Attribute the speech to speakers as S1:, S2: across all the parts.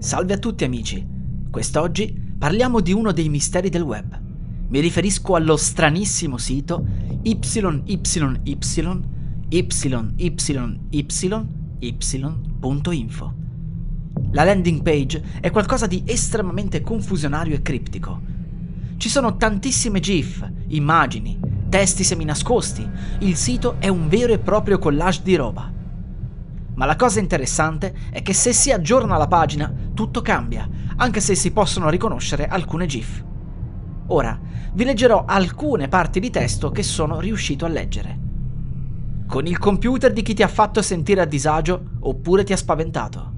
S1: Salve a tutti amici. Quest'oggi parliamo di uno dei misteri del web. Mi riferisco allo stranissimo sito YYYYY.info. La landing page è qualcosa di estremamente confusionario e criptico. Ci sono tantissime GIF, immagini, testi seminascosti. Il sito è un vero e proprio collage di roba. Ma la cosa interessante è che se si aggiorna la pagina, tutto cambia, anche se si possono riconoscere alcune GIF. Ora, vi leggerò alcune parti di testo che sono riuscito a leggere. Con il computer di chi ti ha fatto sentire a disagio oppure ti ha spaventato.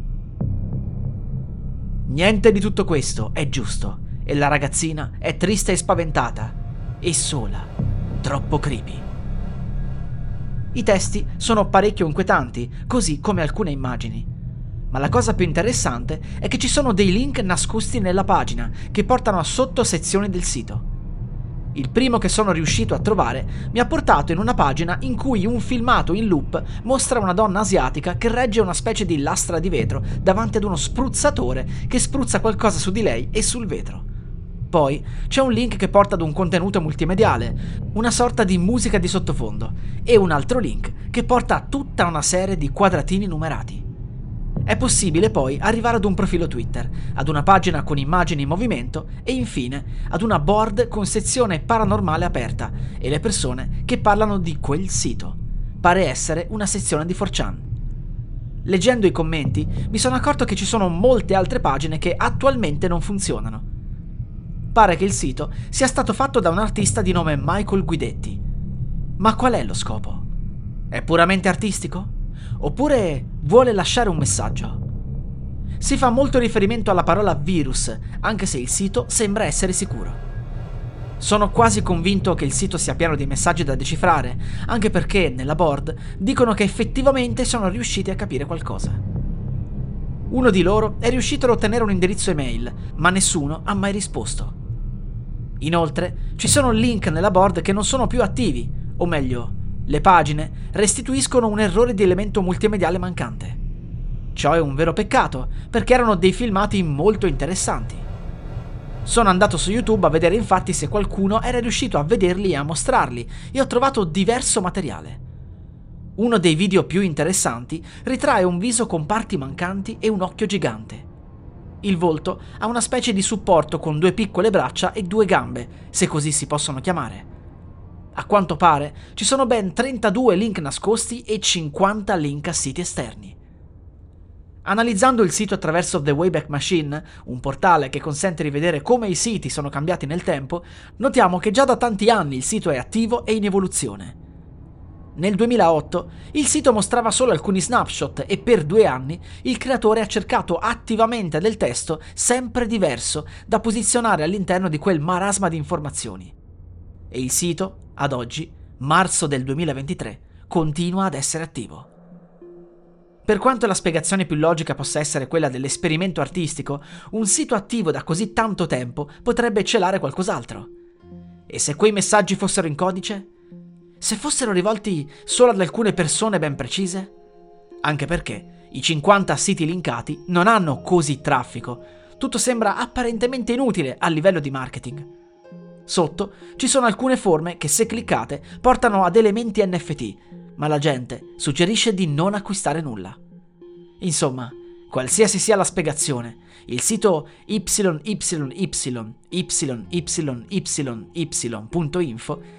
S1: Niente di tutto questo è giusto e la ragazzina è triste e spaventata e sola, troppo creepy. I testi sono parecchio inquietanti, così come alcune immagini. Ma la cosa più interessante è che ci sono dei link nascosti nella pagina che portano a sottosezioni del sito. Il primo che sono riuscito a trovare mi ha portato in una pagina in cui un filmato in loop mostra una donna asiatica che regge una specie di lastra di vetro davanti ad uno spruzzatore che spruzza qualcosa su di lei e sul vetro. Poi c'è un link che porta ad un contenuto multimediale, una sorta di musica di sottofondo, e un altro link che porta a tutta una serie di quadratini numerati. È possibile poi arrivare ad un profilo Twitter, ad una pagina con immagini in movimento e infine ad una board con sezione paranormale aperta e le persone che parlano di quel sito. Pare essere una sezione di 4chan. Leggendo i commenti mi sono accorto che ci sono molte altre pagine che attualmente non funzionano. Pare che il sito sia stato fatto da un artista di nome Michael Guidetti. Ma qual è lo scopo? È puramente artistico? Oppure vuole lasciare un messaggio? Si fa molto riferimento alla parola virus, anche se il sito sembra essere sicuro. Sono quasi convinto che il sito sia pieno di messaggi da decifrare, anche perché nella board dicono che effettivamente sono riusciti a capire qualcosa. Uno di loro è riuscito ad ottenere un indirizzo email, ma nessuno ha mai risposto. Inoltre, ci sono link nella board che non sono più attivi, o meglio, le pagine restituiscono un errore di elemento multimediale mancante. Ciò è un vero peccato, perché erano dei filmati molto interessanti. Sono andato su YouTube a vedere infatti se qualcuno era riuscito a vederli e a mostrarli, e ho trovato diverso materiale. Uno dei video più interessanti ritrae un viso con parti mancanti e un occhio gigante. Il volto ha una specie di supporto con due piccole braccia e due gambe, se così si possono chiamare. A quanto pare ci sono ben 32 link nascosti e 50 link a siti esterni. Analizzando il sito attraverso The Wayback Machine, un portale che consente di vedere come i siti sono cambiati nel tempo, notiamo che già da tanti anni il sito è attivo e in evoluzione. Nel 2008 il sito mostrava solo alcuni snapshot e per due anni il creatore ha cercato attivamente del testo sempre diverso da posizionare all'interno di quel marasma di informazioni. E il sito ad oggi, marzo del 2023, continua ad essere attivo. Per quanto la spiegazione più logica possa essere quella dell'esperimento artistico, un sito attivo da così tanto tempo potrebbe celare qualcos'altro. E se quei messaggi fossero in codice? Se fossero rivolti solo ad alcune persone ben precise? Anche perché i 50 siti linkati non hanno così traffico, tutto sembra apparentemente inutile a livello di marketing. Sotto ci sono alcune forme che se cliccate portano ad elementi NFT, ma la gente suggerisce di non acquistare nulla. Insomma, qualsiasi sia la spiegazione, il sito YYYYY.info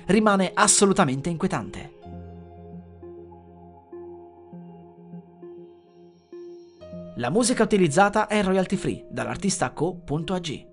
S1: rimane assolutamente inquietante. La musica utilizzata è royalty free dall'artista co.ag.